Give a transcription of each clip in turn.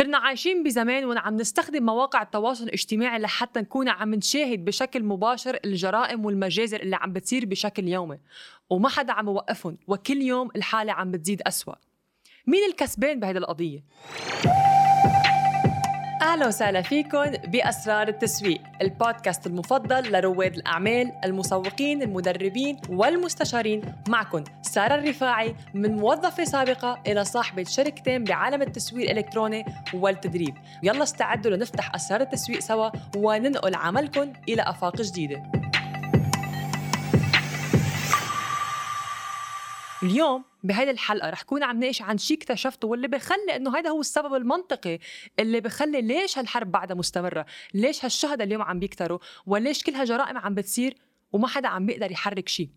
صرنا عايشين بزمان وعم نستخدم مواقع التواصل الاجتماعي لحتى نكون عم نشاهد بشكل مباشر الجرائم والمجازر اللي عم بتصير بشكل يومي وما حدا عم يوقفهم وكل يوم الحالة عم بتزيد أسوأ مين الكسبان بهيدي القضية؟ أهلا وسهلا فيكم بأسرار التسويق، البودكاست المفضل لرواد الأعمال، المسوقين، المدربين والمستشارين، معكم سارة الرفاعي من موظفة سابقة إلى صاحبة شركتين بعالم التسويق الإلكتروني والتدريب، يلا استعدوا لنفتح أسرار التسويق سوا وننقل عملكم إلى أفاق جديدة. اليوم بهيدي الحلقة رح كون عم ناقش عن شيء اكتشفته واللي بخلي إنه هذا هو السبب المنطقي اللي بخلي ليش هالحرب بعدها مستمرة؟ ليش هالشهداء اليوم عم بيكتروا وليش كل هالجرائم عم بتصير؟ وما حدا عم بيقدر يحرك شيء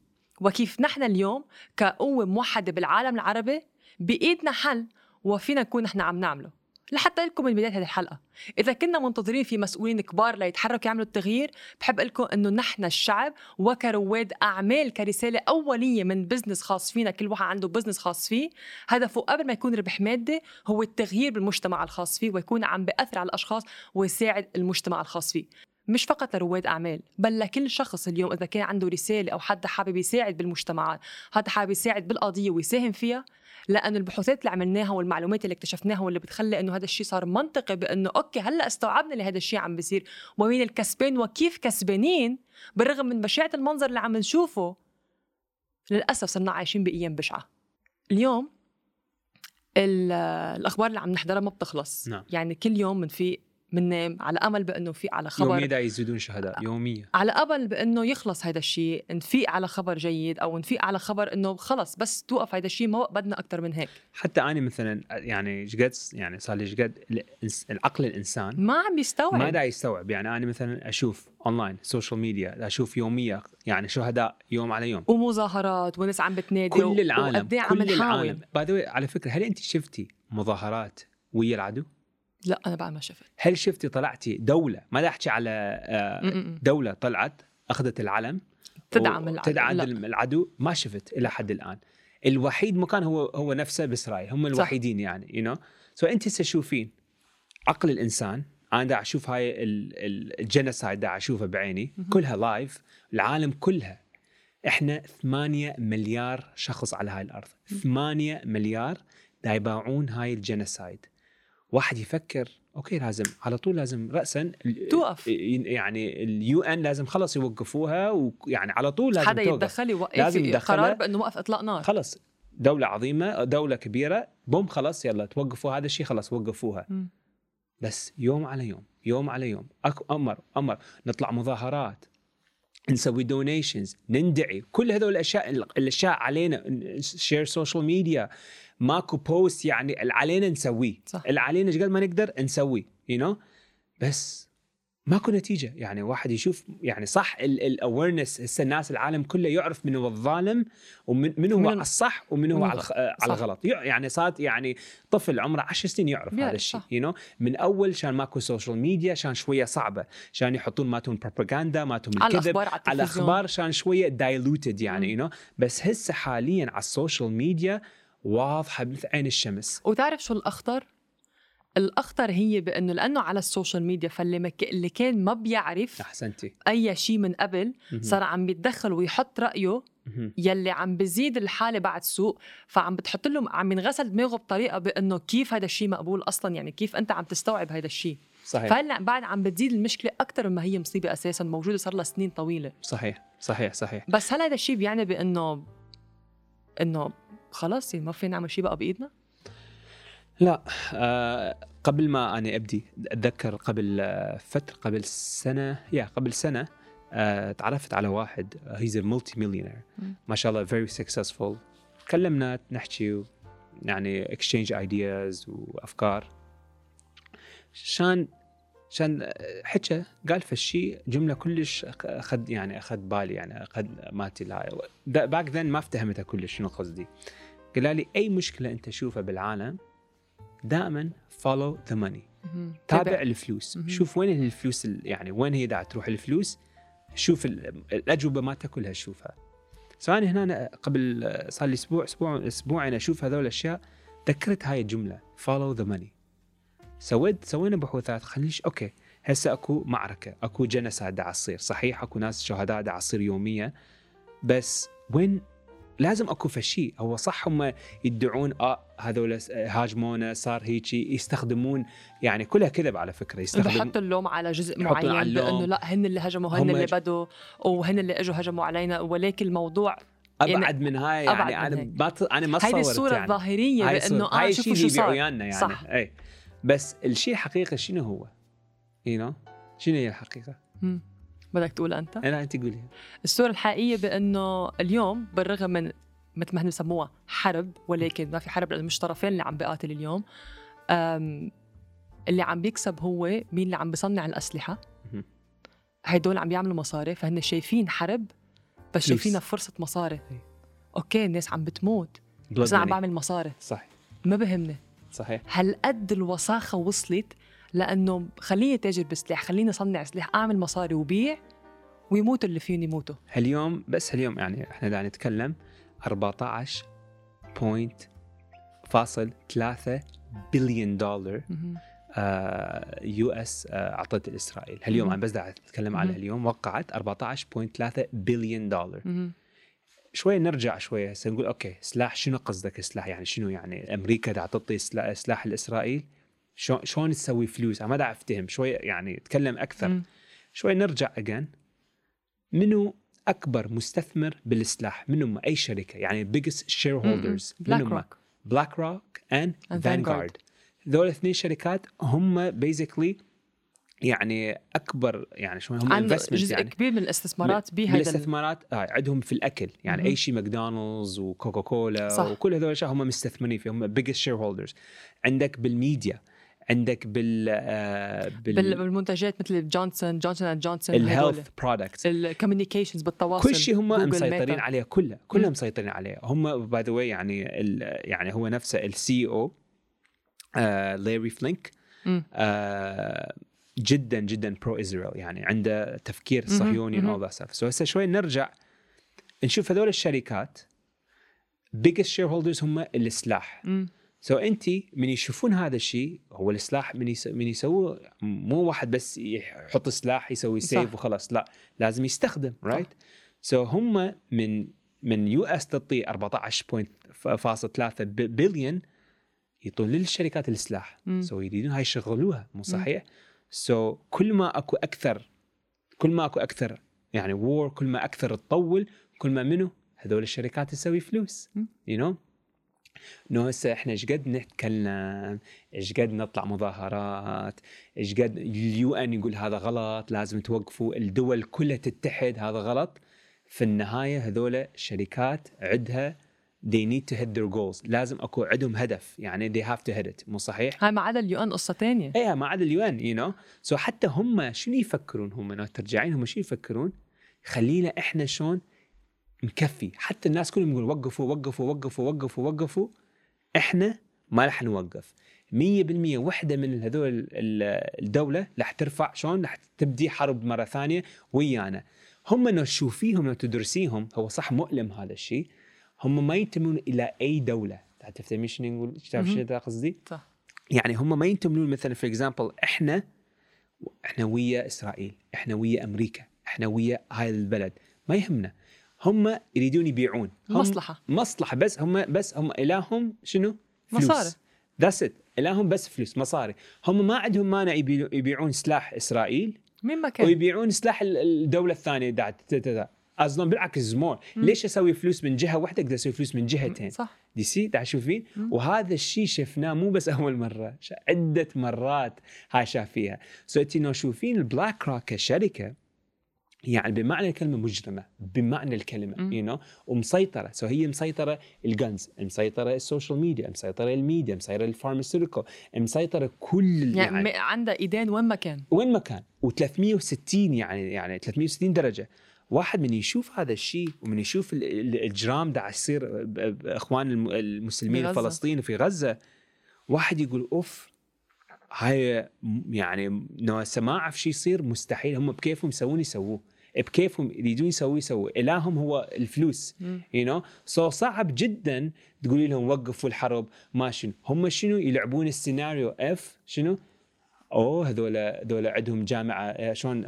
وكيف نحن اليوم كقوه موحده بالعالم العربي بإيدنا حل وفينا نكون نحن عم نعمله. لحتى لكم من بداية هذه الحلقة. إذا كنا منتظرين في مسؤولين كبار ليتحركوا يعملوا التغيير بحب لكم إنه نحن الشعب وكرواد أعمال كرسالة أولية من business خاص فينا كل واحد عنده business خاص فيه. هدفه قبل ما يكون ربح مادي هو التغيير بالمجتمع الخاص فيه ويكون عم بأثر على الأشخاص ويساعد المجتمع الخاص فيه. مش فقط لرواد أعمال بل لكل شخص اليوم إذا كان عنده رسالة أو حدا حابب يساعد بالمجتمعات حدا حابب يساعد بالقضية ويساهم فيها لأنه البحوثات اللي عملناها والمعلومات اللي اكتشفناها واللي بتخلي إنه هذا الشيء صار منطقي بإنه أوكي هلأ استوعبنا اللي هذا الشيء عم بيصير ومين الكسبان وكيف كسبانين بالرغم من بشاعه المنظر اللي عم نشوفه. للأسف صرنا عايشين بأيام بشعة. اليوم الأخبار اللي عم نحضرها ما بتخلص. نعم. يعني كل يوم بنفيق بننام على أمل بإنه في على خبر. يوميا دا يزيدون شهداء يوميا. على أمل بإنه يخلص هذا الشيء نفيق على خبر جيد أو نفيق على خبر إنه خلص بس توقف هذا الشيء ما بدنا أكثر من هيك. حتى أنا مثلا يعني شقد يعني صار لي شقد العقل الإنسان ما عم يستوعب. ما دا يستوعب. يعني أنا مثلا أشوف online social media أشوف يوميا يعني شهداء يوم على يوم. ومظاهرات وناس عم بتنادي كل العالم إيه عم كل العالم. by على فكرة هل أنت شفتي مظاهرات ويا العدو؟ لا أنا بعد ما شفت. هل شفتي طلعتي دولة؟ ما احكي على آه،. دولة طلعت أخذت العلم تدعم العدو. تدعم. العدو. ما شفت إلى حد الآن. الوحيد مكان هو هو نفسه بإسرائيل. هم الوحيدين يعني you know so أنت تشوفين عقل الإنسان. أنا دا أشوف هاي ال- ال- ال genocide دا اشوفها بعيني. مهم. كلها live العالم كلها. إحنا 8 مليار شخص على هاي الأرض. 8 مليار دا يباوعون هاي ال genocide. واحد يفكر okay لازم على طول لازم راسا توقف. يعني ال UN لازم خلص يوقفوها ويعني على طول لازم حدا. يتدخل يوقف لازم في يدخلها. قرار بأنه وقف إطلاق نار خلص دولة عظيمة دولة كبيرة boom خلص يلا توقفوا هذا الشيء خلص وقفوها مم. بس يوم على يوم يوم على يوم أمر أمر نطلع مظاهرات نسوي donations نندعي كل هذول الأشياء الأشياء علينا share social media ماكو post يعني اللي علينا نسويه. اللي علينا قد ما نقدر نسويه you know? بس ماكو نتيجة يعني واحد يشوف يعني صح ال awareness هسه الناس العالم كله يعرف من هو الظالم ومن من هو من- على الصح ومن هو على آه، على. الغلط يع- يعني صارت يعني طفل عمره 10 سنين يعرف هذا الشيء. you know من أول كان ماكو social media كان شوية صعبة كان يحطون ماتون بروباغندا ماتون على الكذب الاخبار على على التلفزيون الاخبار كان شوية diluted يعني. you know بس هسه حاليا على ال social media واضحة مثل عين الشمس وتعرف شو الأخطر؟ الأخطر هي بأنه لأنه على ال social media فاللي مك... اللي كان ما بيعرف أحسنتي. أي شيء من قبل. صار عم بيتدخل ويحط رأيه. يلي عم بزيد الحالة بعد سوء. فعم بتحط له عم ينغسل دماغه بطريقة بأنه كيف هذا الشيء مقبول أصلا؟ يعني كيف أنت عم تستوعب هذا الشيء؟ صحيح. فهلأ بعد عم بتزيد المشكلة أكثر مما هي مصيبة أساسا موجودة صار لها سنين طويلة. صحيح صحيح صحيح. بس هل هذا الشيء بيعني بأنه إنه خلاص يعني ما فينا نعمل شيء بقى بإيدنا؟ لا آه قبل ما أنا أبدي أتذكر قبل آه، فترة قبل سنة يا قبل سنة آه تعرفت على واحد he's multi-millionaire. ما شاء الله very successful تكلمنا نحكي يعني exchange ideas وأفكار. شان شان حكى قال فالشيء جملة كلش أخذ يعني أخذ بالي يعني أخذ ماتي الهاي back then ما افتهمتها كلش شنو قصدي. قال لي أي مشكلة أنت تشوفها بالعالم دائما follow the money. تابع الفلوس. شوف وين الفلوس ال- يعني وين هي دا تروح الفلوس. شوف ال- الأجوبة مالتها كلها شوفها. فأنا هنا أنا قبل صار لي أسبوع أسبوع أسبوعين أشوف هذول الأشياء. ذكرت هاي الجملة follow the money سويت سوينا بحوثات. خلينا نش- okay. هسه أكو معركة أكو genocide دا تصير. صحيح أكو ناس شهداء دا تصير يوميا. بس وين لازم اكو فشي هو صح هم يدعون آه هذول هاجمونا صار هيجي يستخدمون يعني كلها كذب على فكرة يستخدمون بحط اللوم على جزء معين على اللوم. بأنه لا هن اللي هجموا هن اللي بدوا وهن اللي إجوا هجموا علينا ولكن الموضوع أبعد من هاي أبعد يعني من أنا. ما ت- أنا ما صورت الصورة يعني. الظاهرية هاي بأنه. هاي آه الشيء شوفوا شو صار يعني صح. اي بس الشيء الحقيقي شنو هو؟ you know شنو هي الحقيقة؟ مم. بدك تقول أنت أنا أنت قولي الصورة الحقيقية بأنه اليوم بالرغم من مثل ما هن بسموها حرب ولكن ما في حرب لأنه مش طرفين اللي عم بيقاتل اليوم اللي عم بيكسب هو مين اللي عم بيصنع الأسلحة مهم. هدول عم بيعملوا مصاري فهن شايفين حرب بس. شايفينها فرصة مصاري إيه. okay الناس عم بتموت بس أنا عم. بعمل مصاري صح ما بهمني صحيح هالقد الوساخة وصلت لأنه خليني تاجر بسلاح خليني أصنع سلاح أعمل مصاري وبيع ويموتوا اللي فيهم يموتوا اليوم بس اليوم يعني إحنا دا نتكلم 14 بوينت فاصل 3 بليون دولار مهم. US اعطت اسرائيل اليوم مهم. أنا بس دا أتكلم على. اليوم وقعت 14.3 بليون دولار. شوي نرجع شوي هسه نقول okay سلاح شنو قصدك سلاح يعني شنو يعني أمريكا دا تعطي سلاح, سلاح لإسرائيل شلون شلون تسوي فلوس؟ ما دا أفتهم شوي يعني أتكلم أكثر. مم. شوي نرجع again منو أكبر مستثمر بالسلاح؟ منو أي شركة. يعني biggest shareholders. Black منو هم روك BlackRock and and Vanguard ذول اثنين شركات هم basically يعني أكبر يعني شو هم investment جزء يعني. كبير من الاستثمارات بهذا ال- بالاستثمارات آه عندهم في الأكل. يعني مهم. أي شيء McDonald's و Coca-Cola صح. وكل هذول الأشياء هم مستثمرين فيهم biggest shareholders عندك بالميديا. عندك بال آه بال- بال بالمنتجات مثل Johnson Johnson and Johnson ال health products ال communications بالتواصل كل شيء هم مسيطرين. عليه كله كلهم مم. مسيطرين عليه. هم by the way يعني ال- يعني هو نفسه ال CEO Larry Fink جدا جدا pro-Israel يعني عنده تفكير صهيوني. all that stuff so هسه شوي نرجع نشوف هذول الشركات biggest shareholders هم السلاح. so انت من يشوفون هذا الشيء هو السلاح من يس... من يسووه مو واحد بس يحط سلاح يسوي صح. سيف وخلاص لا لازم يستخدم right so هم من من US تعطي 14.3 بليون يعطون للشركات السلاح. so يريدون هاي يشغلوها مو صحيح؟ so كل ما أكو أكثر كل ما أكو أكثر يعني war كل ما أكثر تطول كل ما منو هذول الشركات تسوي فلوس. you know انه هسه إحنا إيش قد نتكلم؟ إيش قد نطلع مظاهرات؟ إيش قد ال UN يقول هذا غلط لازم توقفوا الدول كلها تتحد هذا غلط. في النهاية هذول الشركات عندها they need to hit their goals. لازم أكو عندهم هدف يعني they have to hit it. مو صحيح؟ هاي ما عدا ال UN قصة ثانية إيه ما عدا ال UN you know so حتى هم شنو يفكرون هم؟ لو ترجعين هم شنو يفكرون؟ خلينا إحنا شلون نكفي حتى الناس كلهم يقولوا وقفوا وقفوا وقفوا وقفوا وقفوا. إحنا ما راح نوقف. 100% وحدة من هذول ال- الدولة راح ترفع شلون؟ راح تبدي حرب مرة ثانية ويانا. هم لو تشوفيهم لو تدرسيهم هو صح مؤلم هذا الشيء. هم ما ينتمون إلى أي دولة. تفهمين شنو نقول تعرف. شنو قصدي؟ صح. يعني هم ما ينتمون مثلا في اكزامبل إحنا إحنا ويا إسرائيل إحنا ويا أمريكا إحنا ويا هاي البلد. ما يهمنا. هم يريدون يبيعون. هم مصلحة. مصلحة. بس هم بس هم إلههم شنو؟ فلوس. مصاري. that's it إلههم بس فلوس مصاري. هم ما عندهم مانع يبيعون سلاح إسرائيل مين ما كان. ويبيعون سلاح ال- الدولة الثانية دا أصلا بالعكس more. ليش أسوي فلوس من جهة واحدة؟ أقدر أسوي فلوس من جهتين. صح. you see دا شوفين؟ مم. وهذا الشيء شفناه مو بس أول مرة عدة مرات هاي شافيها so انت لو شوفين ال BlackRock كشركة يعني بمعنى الكلمة مجرمه بمعنى الكلمة. you know ومسيطرة. so هي مسيطرة ال guns مسيطرة ال social media مسيطرة الميديا مسيطرة ال pharmaceutical مسيطرة كل يعني, يعني عندها إيدين وين ما كان. وين ما كان. و360 يعني يعني 360 درجة. واحد من يشوف هذا الشيء ومن يشوف ال- ال- الاجرام ده يصير الم- المسلمين. الفلسطينيين في غزة واحد يقول أوف هاي يعني لو هسه ما اعرف شيء يصير مستحيل. هم بكيفهم يسوون يسووه. بكيفهم يريدون يسووا يسووا إلههم هو الفلوس you know so صعب جدا تقولي لهم وقفوا الحرب ما شنو. هم شنو يلعبون السيناريو if شنو؟ أوه هذول هذول عندهم جامعة آه، شلون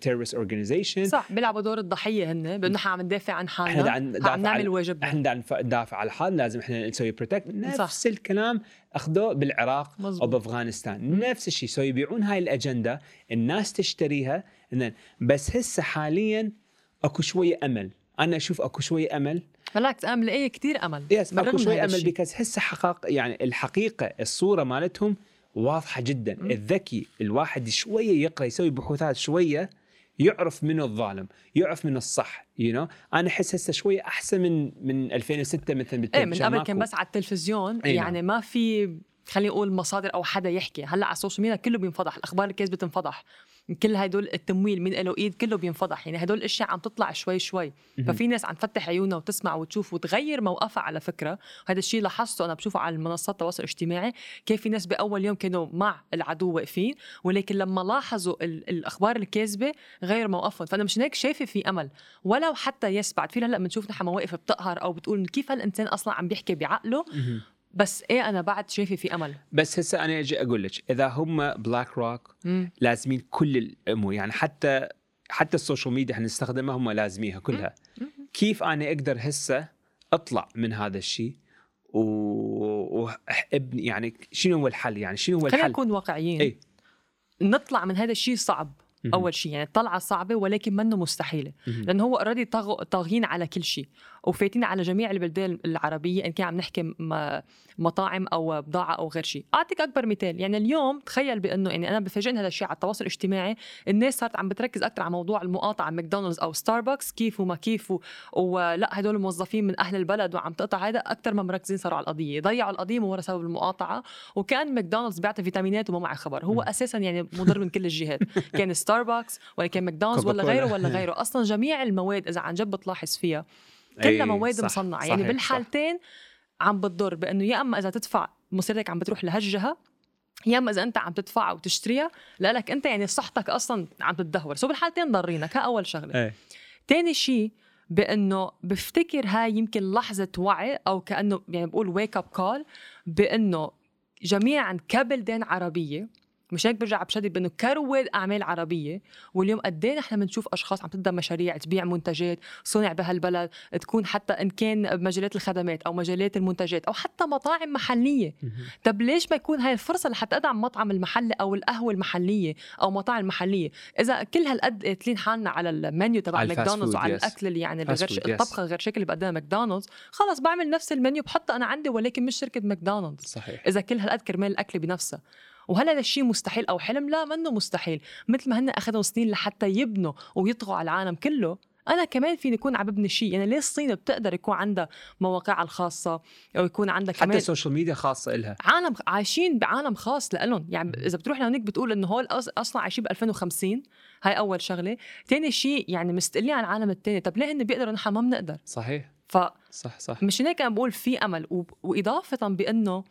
terrorist organization صح بيلعبوا دور الضحية هن بأنه إحنا عم ندافع عن إحنا حالنا عم عم نعمل واجبنا. إحنا بدنا ندافع على حالنا لازم إحنا نسوي protect نفس صح. الكلام أخذوه بالعراق مزبوط. أو بافغانستان نفس الشيء. so يبيعون هاي الأجندة الناس تشتريها بس هسه حاليا أكو شوية أمل أنا أشوف أكو شوية أمل بالعكس أنا ملاقيه كثير أمل yes بالرغم اكو من شوي هذا أمل. because هسه حقق يعني الحقيقة الصورة مالتهم واضحة جدا مم. الذكي الواحد شوية يقرأ يسوي بحوثات شوية يعرف منه الظالم يعرف منه الصح you know? أنا أحس هسه شوية أحسن من من 2006 مثلا إيه من بالتلفزيون قبل. كان بس على التلفزيون أي يعني ما في خلينا نقول مصادر أو حدا يحكي. هلأ على السوشيال ميديا كله بينفضح الأخبار الكاذبه بتنفضح كل هدول التمويل مين له ايد كله بينفضح. يعني هدول الأشياء عم تطلع شوي شوي. ففي ناس عم تفتح عيونها وتسمع وتشوف وتغير موقفها على فكرة. هذا الشيء لاحظته أنا بشوفه على منصات التواصل الاجتماعي. كيف في ناس بأول يوم كانوا مع العدو واقفين ولكن لما لاحظوا ال- الأخبار الكاذبة غير موقفهم. فأنا مش هيك شايفة في أمل. ولو حتى yes بعد في هلأ بنشوف نحن مواقف بتقهر أو بتقول كيف هالإنسان أصلا عم بيحكي بعقله. بس إيه أنا بعد شايفة في أمل بس هسه أنا أجي أقول لك إذا هم بلاك روك. لازمين كل الأمور يعني حتى حتى السوشيال ميديا إحنا نستخدمها هم لازميها كلها مم. كيف أنا أقدر هسه أطلع من هذا الشيء و... وابني يعني شنو هو الحل يعني شنو هو خلينا الحل نكون واقعيين إيه. نطلع من هذا الشيء صعب. أول شيء يعني الطلعه صعبة ولكن منه مستحيلة. لأنه هو already طاغين على كل شيء وفايتين على جميع البلدان العربية إن كان عم نحكي مطاعم أو بضاعة أو غير شيء أعطيك أكبر مثال. يعني اليوم تخيل بأنه يعني أنا بفاجئني هذا الشيء على التواصل الاجتماعي. الناس صارت عم بتركز أكثر على موضوع المقاطعة ماكدونالدز أو ستاربكس كيف وما كيف و... ولا هدول موظفين من أهل البلد وعم تقطع. هذا أكثر ما مركزين صاروا على القضية. ضيعوا القضية من ورا سبب المقاطعة. وكان ماكدونالدز بيعطي فيتامينات وما معي خبر. هو. أساسا يعني مضر من كل الجهات. كان ستاربكس ولا كان ماكدونالدز ولا. غيره ولا غيره. أصلا جميع المواد إذا عن جد بتلاحظ فيها كلها أي، مواد صح، مصنعة. صحيح، يعني صح. بالحالتين عم بتضر بأنه يا أما إذا تدفع مصيرتك عم بتروح لهالجهه يا أما إذا أنت عم تدفع وتشتريها لك أنت يعني صحتك أصلا عم تتدهور. so بالحالتين ضارينك ها اول شغلة. إيه. تاني شيء بأنه بفتكر هاي يمكن لحظة وعي أو كأنه يعني بقول wake up call بأنه جميعا كبلدان عربية مش هيك برجع بشدد بأنه كرواد أعمال عربية واليوم قد إيه نحن بنشوف أشخاص عم تبدأ مشاريع تبيع منتجات صنع بهالبلد تكون حتى إن كان بمجالات الخدمات أو مجالات المنتجات أو حتى مطاعم محلية. طب ليش ما يكون هاي الفرصة لحتى أدعم مطعم المحلي أو القهوة المحلية أو مطاعم محلية إذا كل هالقد قاتلين حالنا على المنيو تبع ماكدونالدز وعلى yes. الأكل اللي يعني غير. الطبخة غير شكل اللي بقدمها ماكدونالدز خلص بعمل نفس المنيو بحطه أنا عندي ولكن مش شركة ماكدونالدز صحيح إذا كل هالقد كرمال الأكل بنفسها وهل هذا الشيء مستحيل أو حلم؟ لا منه مستحيل، مثل ما هن أخذوا سنين لحتى يبنوا ويطغوا على العالم كله، أنا كمان فيني اكون عم ببني شيء، يعني ليه الصين بتقدر يكون عندها مواقعها الخاصة أو يكون عندها حتى كمان السوشيال ميديا خاصة لها عالم عايشين بعالم خاص لإلهم. يعني إذا بتروح لهونيك بتقول إنه هول أصلا عايشين ب 2050 هاي أول شغلة. ثاني شيء يعني مستقلين عن العالم الثاني طب ليه هن بيقدروا؟ نحن ما بنقدر. صحيح. فمش صح صح. هيك أنا بقول في أمل. و... وإضافة بإنه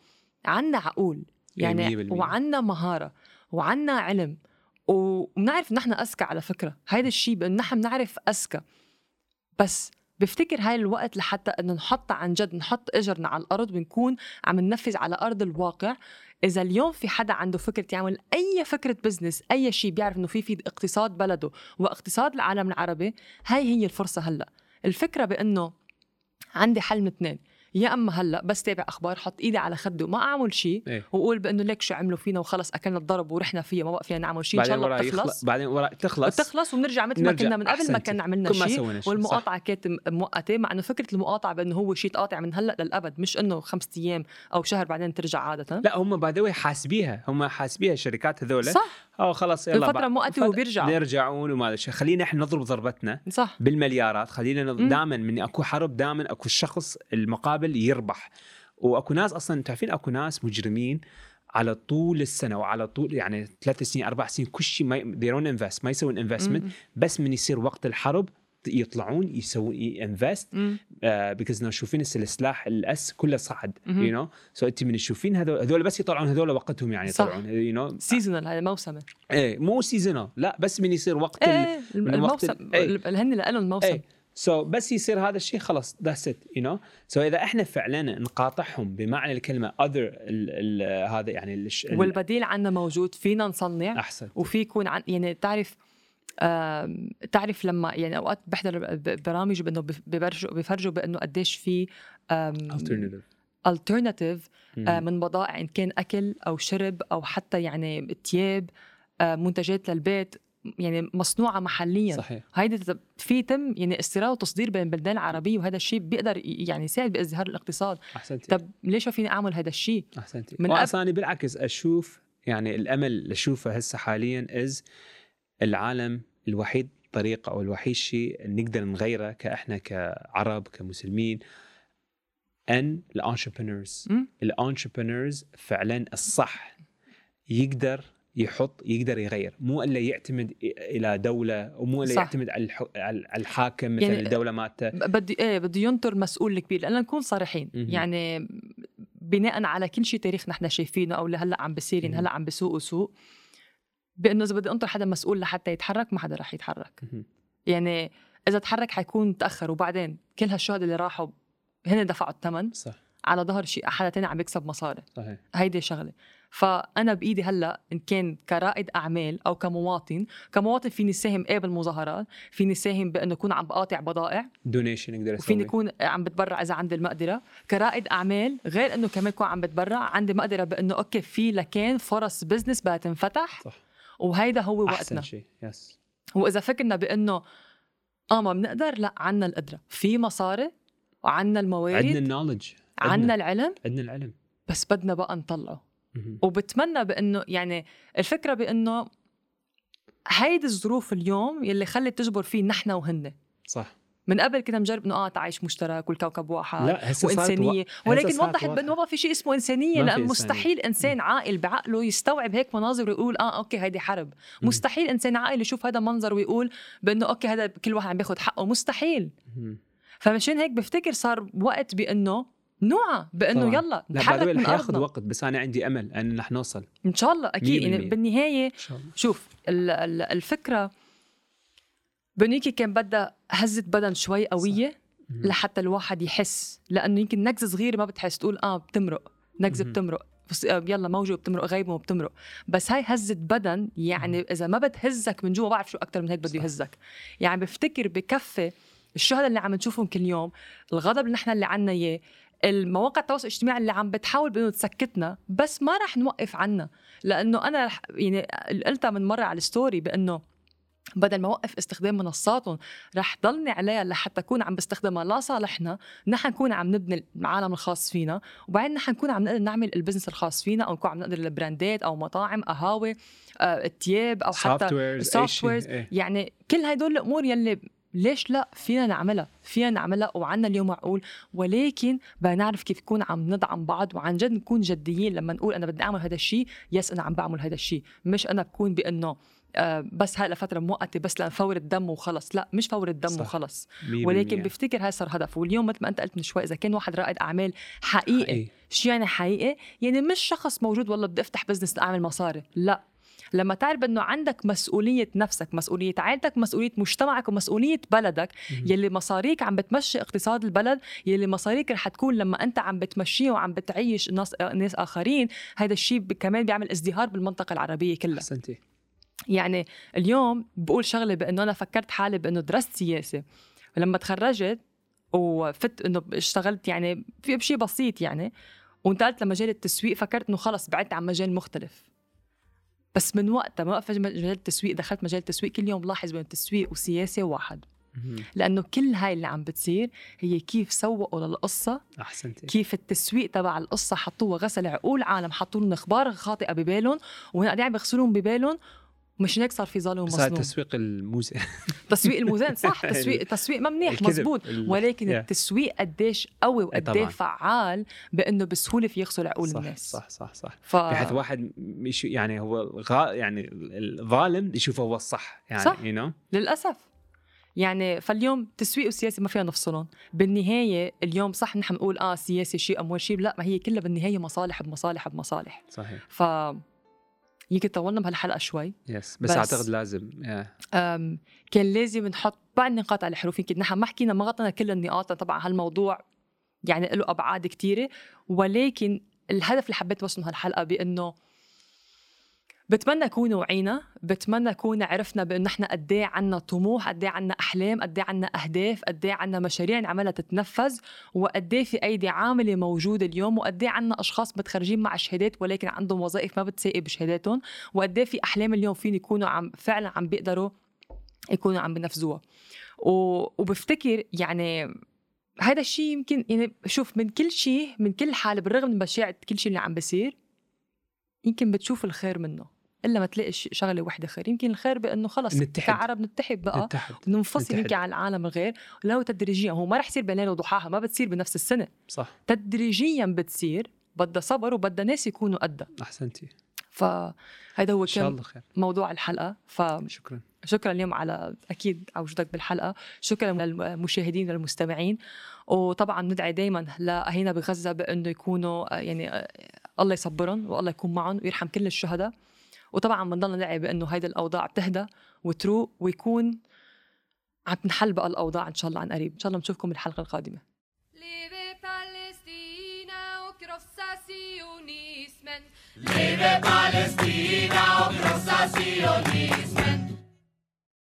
عنا عقول. يعني. وعنا مهارة وعنا علم وبنعرف نحن أذكى على فكرة. هيدا الشيء بانه نحن بنعرف أذكى. بس بفتكر هاي الوقت لحتى إنه نحط عن جد نحط إجرنا على الأرض ونكون عم ننفذ على أرض الواقع. إذا اليوم في حدا عنده فكرة يعمل أي فكرة بزنس أي شيء بيعرف إنه في في اقتصاد بلده واقتصاد العالم العربي هاي هي الفرصة هلأ. الفكرة بإنه عندي حل من اثنين. يا أما هلأ بس تابع أخبار حط إيدي على خدي وما أعمل شيء إيه واقول بأنه ليك شو عملوا فينا وخلص أكلنا الضرب ورحنا فيها ما بقى فينا نعمل شيء إن شاء بعدين الله بتخلص بعدين ورا تخلص وتخلص وبنرجع مثل ما. كنا من قبل ما. كان عملنا ما شيء والمقاطعة كانت مؤقتة مع إنه فكرة المقاطعة بأنه هو شيء تقاطع من هلأ للأبد مش إنه خمسة أيام أو شهر بعدين ترجع عادة لا هم by the حاسبيها هم حاسبيها الشركات هذول صح آه خلاص يلا الفترة بقى. مؤقتة فت- وبيرجعوا. يرجعون وما أدري شو. خلينا إحنا نضرب ضربتنا صح بالمليارات خلينا. دائما من أكو حرب دائما أكو الشخص المقابل يربح وأكو ناس أصلا تعرفين أكو ناس مجرمين على طول السنة وعلى طول يعني ثلاث سنين أربع سنين كل شيء ما ديرون invest ما يسوون investment. بس من يصير وقت الحرب يطلعون يسوون invest. because انه شوفين السلاح الأسهم كله صعد. you know so أنت من تشوفين هذول هذول بس يطلعون هذول وقتهم يعني صح. يطلعون you know seasonal هذا موسمي إيه مو seasonal لا بس من يصير وقت إيه الموسم ال- إيه. اللي هن لهم الموسم إيه so so, بس يصير هذا الشيء خلاص that's it you know so إذا إحنا فعلا نقاطعهم بمعنى الكلمة either هذا يعني الش- ال- والبديل عنا موجود فينا نصنع أحسن. وفي يكون عن يعني تعرف تعرف لما يعني أوقات بحضر برامج بإنه بف- ببرجوا بفرجوا بإنه قديش في alternative. مم. من بضائع إن كان أكل أو شرب أو حتى يعني ثياب آه، منتجات للبيت. يعني مصنوعة محليا. صحيح. هيدي في تم يعني استيراد وتصدير بين البلدان العربية وهذا الشيء بيقدر يعني يساعد بازدهار الاقتصاد. أحسنتي. طب ليش ما فيني أعمل هذا الشيء؟ أحسنتي. من أب- أنا بالعكس أشوف يعني الأمل اللي أشوفه هسه حاليا از العالم الوحيد طريقة أو الوحيد شيء نقدر نغيره كإحنا كعرب كمسلمين أن ال entrepreneurs مم. ال entrepreneurs فعلا الصح يقدر يحط يقدر يغير. مو إلا يعتمد إلى دولة ومو إلا. يعتمد على الح- على الحاكم مثلا يعني الدولة مالته. بدي إيه بده ينطر مسؤول الكبير لأن نكون صريحين. يعني بناء على كل شيء تاريخ نحن شايفينه أو اللي هلا عم بصير يعني. هلأ عم بسوق سوق بأنه إذا بدي أنطر حدا مسؤول لحتى يتحرك ما حدا رح يتحرك. يعني إذا تحرك حيكون تأخر. وبعدين كل هالشهداء اللي راحوا هن دفعوا الثمن صح. على ظهر شيء حدا تاني عم يكسب مصاري. صحيح. هيدي شغلة. فأنا بإيدي هلأ إن كان كرائد أعمال أو كمواطن كمواطن فيني ساهم إيه بالمظاهرات فيني ساهم بأنه اكون عم بقاطع بضائع. donation نقدر وفيني أسوي اكون عم بتبرع إذا عندي المقدرة. كرائد أعمال غير إنه كمان اكون عم بتبرع عندي مقدرة بأنه okay في لكان فرص business بدها تنفتح صح. وهيدا هو وقتنا. احسن شيء yes وإذا فكرنا بأنه آه ما بنقدر لأ عنا القدرة. في مصاري وعنا عندنا الموارد ال knowledge عنا. العلم. عندنا العلم. بس بدنا بقى نطلعه. وبتمنى بانه يعني الفكرة بإنه هيدي الظروف اليوم يلي خلت تجبر فيه نحن وهن صح من قبل كنا نجرب إنه آه تعيش مشترك والكوكب واحد لا وإنسانية و... ولكن وضحت. بإنه ما في شيء اسمه إنسانية لأن. مستحيل إنسان عاقل بعقله يستوعب هيك مناظر ويقول آه okay هيدي حرب مم. مستحيل إنسان عاقل يشوف هذا منظر ويقول بإنه okay هذا كل واحد عم بياخذ حقه مستحيل مهم. فمشان هيك بفتكر صار وقت بإنه نوعى بأنه طبعاً. يلا لا نتحرك من أرضنا وقت بس أنا عندي أمل أن رح نوصل إن شاء الله أكيد يعني. بالنهاية إن شاء الله شوف ال- ال- الفكرة بنيكي كان بدها هزة بدن شوي قوية مهم. لحتى الواحد يحس لأنه يمكن نكزة صغيرة ما بتحس تقول آه بتمرق نكزة مهم. بتمرق بس آه يلا موجة بتمرق غيبة وبتمرق بس هاي هزة بدن يعني إذا ما بتهزك من جوا بعرف شو أكتر من هيك بده صح. يهزك يعني بفتكر بكفي الشهداء اللي عم نشوفهم كل يوم الغضب اللي نحن اللي عنا إياه المواقع التواصل الاجتماعي اللي عم بتحاول بإنه تسكتنا بس ما رح نوقف عنا لأنه أنا رح يعني قلتها من مرة على ال story بإنه بدل ما أوقف استخدام منصاتهم رح ضلني عليها لحتى أكون عم بستخدمها لصالحنا نحن نكون عم نبني العالم الخاص فينا وبعدين نحن نكون عم نقدر نعمل ال business الخاص فينا أو نكون عم نقدر البراندات أو مطاعم قهاوي آه، التياب أو حتى softwares. إيه. يعني كل هدول الأمور يلي ليش لا؟ فينا نعملها فينا نعملها وعنا اليوم معقول ولكن بدنا نعرف كيف نكون عم ندعم بعض وعن جد نكون جديين. لما نقول أنا بدي أعمل هذا الشيء yes أنا عم بعمل هذا الشيء. مش أنا بكون بأنه آه بس هاي لفتره مؤقتة بس لفورة الدم وخلص. لا مش فورة الدم صح. وخلص. ولكن. بفتكر هاي صار هدف. واليوم مثل ما انت قلت من شوي إذا كان واحد رائد أعمال حقيقي. حقيقي. شو يعني حقيقي؟ يعني مش شخص موجود والله بدي أفتح business اعمل مصاري، لا. لما تعرف إنه عندك مسؤولية نفسك، مسؤولية عائلتك، مسؤولية مجتمعك ومسؤولية بلدك. يلي مصاريك عم بتمشي اقتصاد البلد، يلي مصاريك رح تكون لما أنت عم بتمشيه وعم بتعيش ناس ناس آخرين، هذا الشيء كمان بيعمل ازدهار بالمنطقة العربية كلها. أحسنتي يعني اليوم بقول شغلة بإنه أنا فكرت حالي بإنه درست سياسة ولما تخرجت وفت إنه اشتغلت يعني في بشيء بسيط يعني وانتقلت لمجال التسويق فكرت إنه خلص بعدت عن مجال مختلف بس من وقتها ما وقفت مجال التسويق دخلت مجال التسويق. كل يوم بلاحظ بين التسويق والسياسة واحد. لأنه كل هاي اللي عم بتصير هي كيف سوقوا للقصة أحسنتي. كيف التسويق تبع القصة حطوها غسل عقول عالم حطوا لهم إخبار خاطئة ببالهم وهن قاعدين عم يغسلون ببالهم مش هيك صار في ظالم ومظلوم تسويق الموزة تسويق الموزان صح تسويق تسويق ما منيح. مزبوط ولكن Yeah. التسويق قديش قوي وقد طبعاً. فعال بأنه بسهولة في يغسل عقول صح الناس صح صح صح ف... بحيث واحد مش يعني هو غا يعني الظالم يشوفه هو الصح يعني صح. you know للأسف يعني فاليوم تسويق وسياسة ما فيها نفصلهم بالنهاية اليوم صح نحن نقول آه سياسة شيء أموال شيء لا ما هي كلها بالنهاية مصالح بمصالح بمصالح صحيح ف يمكن طولنا بهالحلقة شوي. yes بس, بس- أعتقد لازم. Yeah. أم، كان لازم نحط بعض النقاط على الحروف يمكن نحن ما حكينا ما غطينا كل النقاط. طبعا هالموضوع يعني له أبعاد كثيره ولكن الهدف اللي حبيت أوصله هالحلقه بأنه بتمنى نكون وعينا بتمنى نكون عرفنا بانه نحن قد إيه عنا طموح قد إيه عنا أحلام قد إيه عنا أهداف قد إيه عنا مشاريع نعملها تتنفذ وقد إيه في أيدي عاملة موجودة اليوم وقد إيه عنا أشخاص متخرجين مع شهادات ولكن عندهم وظائف ما بتساوي بشهاداتهم وقد إيه في أحلام اليوم فين يكونوا عم فعلا عم بيقدروا يكونوا عم بنفذوها وبفتكر يعني هذا الشيء يمكن يعني شوف من كل شيء من كل حالة بالرغم من بشاعة كل شيء اللي عم بيصير يمكن بتشوف الخير منه. إلا ما تلاقي شغلة وحدة خير. يمكن الخير بأنه خلص نتحد. كعرب نتحد بقى. نتحد. ننفصل. يمكن عن العالم الغير. لو تدريجيا هو ما رح يصير بين ليله وضحاها ما بتصير بنفس السنة. صح. تدريجيا بتصير بدها صبر وبدها ناس يكونوا قدها. أحسنتي. فهذا هو كان الله خير. موضوع الحلقة. فشكرا شكرا. اليوم على أكيد على وجودك بالحلقة. شكرا للمشاهدين والمستمعين. وطبعا ندعي دائما لأهينا بغزة بأنه يكونوا يعني آه، الله يصبرهم والله يكون معهم ويرحم كل الشهداء. وطبعا بنضلنا ندعي بأنه هيدي الأوضاع بتهدى وتروق ويكون عم تنحل بقى الأوضاع إن شاء الله عن قريب. إن شاء الله بنشوفكم بالحلقة القادمة. Palestina och krossa sionismen.